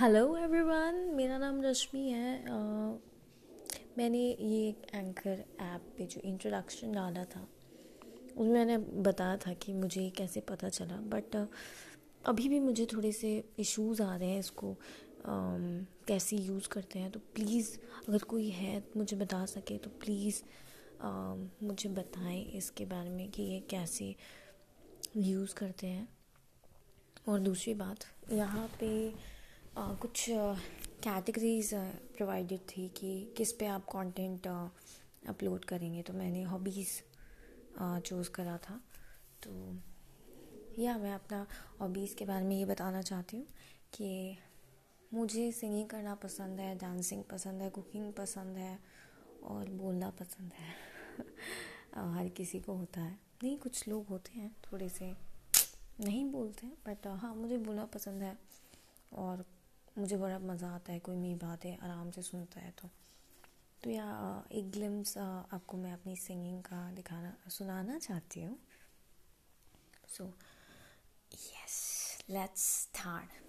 Hello everyone मेरा नाम रश्मि है uh, मैंने ये एक एंकर ऐप पे जो इंट्रोडक्शन डाला था उसमें मैंने बताया था कि मुझे कैसे पता चला बट uh, अभी भी मुझे थोड़े से इश्यूज़ आ रहे हैं इसको um, कैसे यूज़ करते हैं तो प्लीज़ अगर कोई है मुझे बता सके तो प्लीज़ uh, मुझे बताएँ इसके बारे में कि ये कैसे यूज़ करते हैं। और दूसरी बात यहाँ पे कुछ कैटेगरीज प्रोवाइडेड थी कि किस पे आप कंटेंट अपलोड करेंगे। तो मैंने हॉबीज़ चूज़ करा था। तो या मैं अपना हॉबीज़ के बारे में ये बताना चाहती हूँ कि मुझे सिंगिंग करना पसंद है डांसिंग पसंद है कुकिंग पसंद है और बोलना पसंद है। हर किसी को होता है। नहीं, कुछ लोग होते हैं, थोड़े से नहीं बोलते हैं बट हाँ मुझे बोलना पसंद है और मुझे बड़ा मज़ा आता है, कोई मेरी बातें आराम से सुनता है तो। तो या, एक ग्लिम्स आपको मैं अपनी सिंगिंग का दिखाना, सुनाना चाहती हूँ। सो यस लेट्स स्टार्ट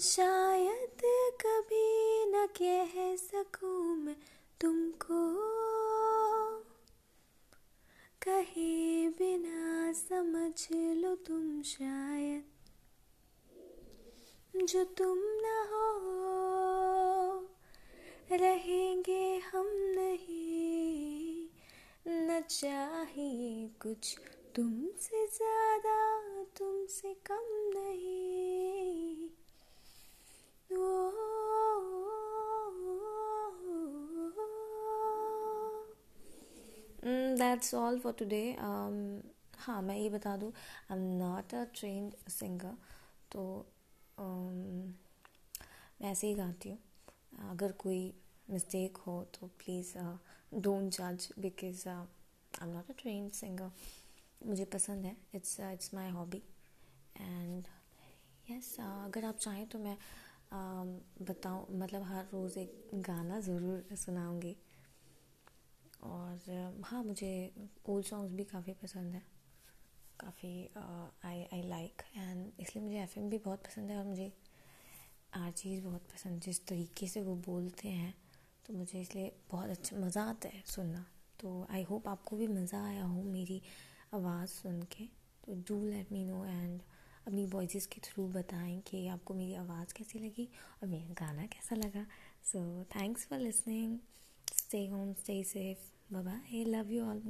शायद कभी न कह सकूँ मैं तुमको। कहे बिना समझ लो तुम शायद। जो तुम न हो रहेंगे हम नहीं। न चाहिए कुछ तुमसे ज़्यादा तुमसे कम नहीं। ओ, दैट्स ऑल फॉर टुडे हाँ मैं ये बता दूँ I am not a trained singer तो मैं ऐसे ही गाती हूँ। अगर कोई मिस्टेक हो तो प्लीज़ डोंट जज because I am not a train singer मुझे पसंद है। It's it's my hobby and yes अगर आप चाहें तो मैं uh, बताऊँ मतलब हर रोज़ एक गाना ज़रूर सुनाऊँगी। और हाँ मुझे ओल्ड सॉन्ग्स भी काफ़ी पसंद है। काफ़ी आई आई लाइक एंड इसलिए मुझे एफएम भी बहुत पसंद है और मुझे आर चीज़ बहुत पसंद जिस तरीके से वो बोलते हैं तो मुझे इसलिए बहुत अच्छा मज़ा आता है सुनना। तो आई होप आपको भी मज़ा आया हो मेरी आवाज़ सुन के। तो do let me know and अपनी वॉइस के थ्रू बताएँ कि आपको मेरी आवाज़ कैसी लगी और मेरा गाना कैसा लगा। So thanks for listening stay home stay safe bye love you all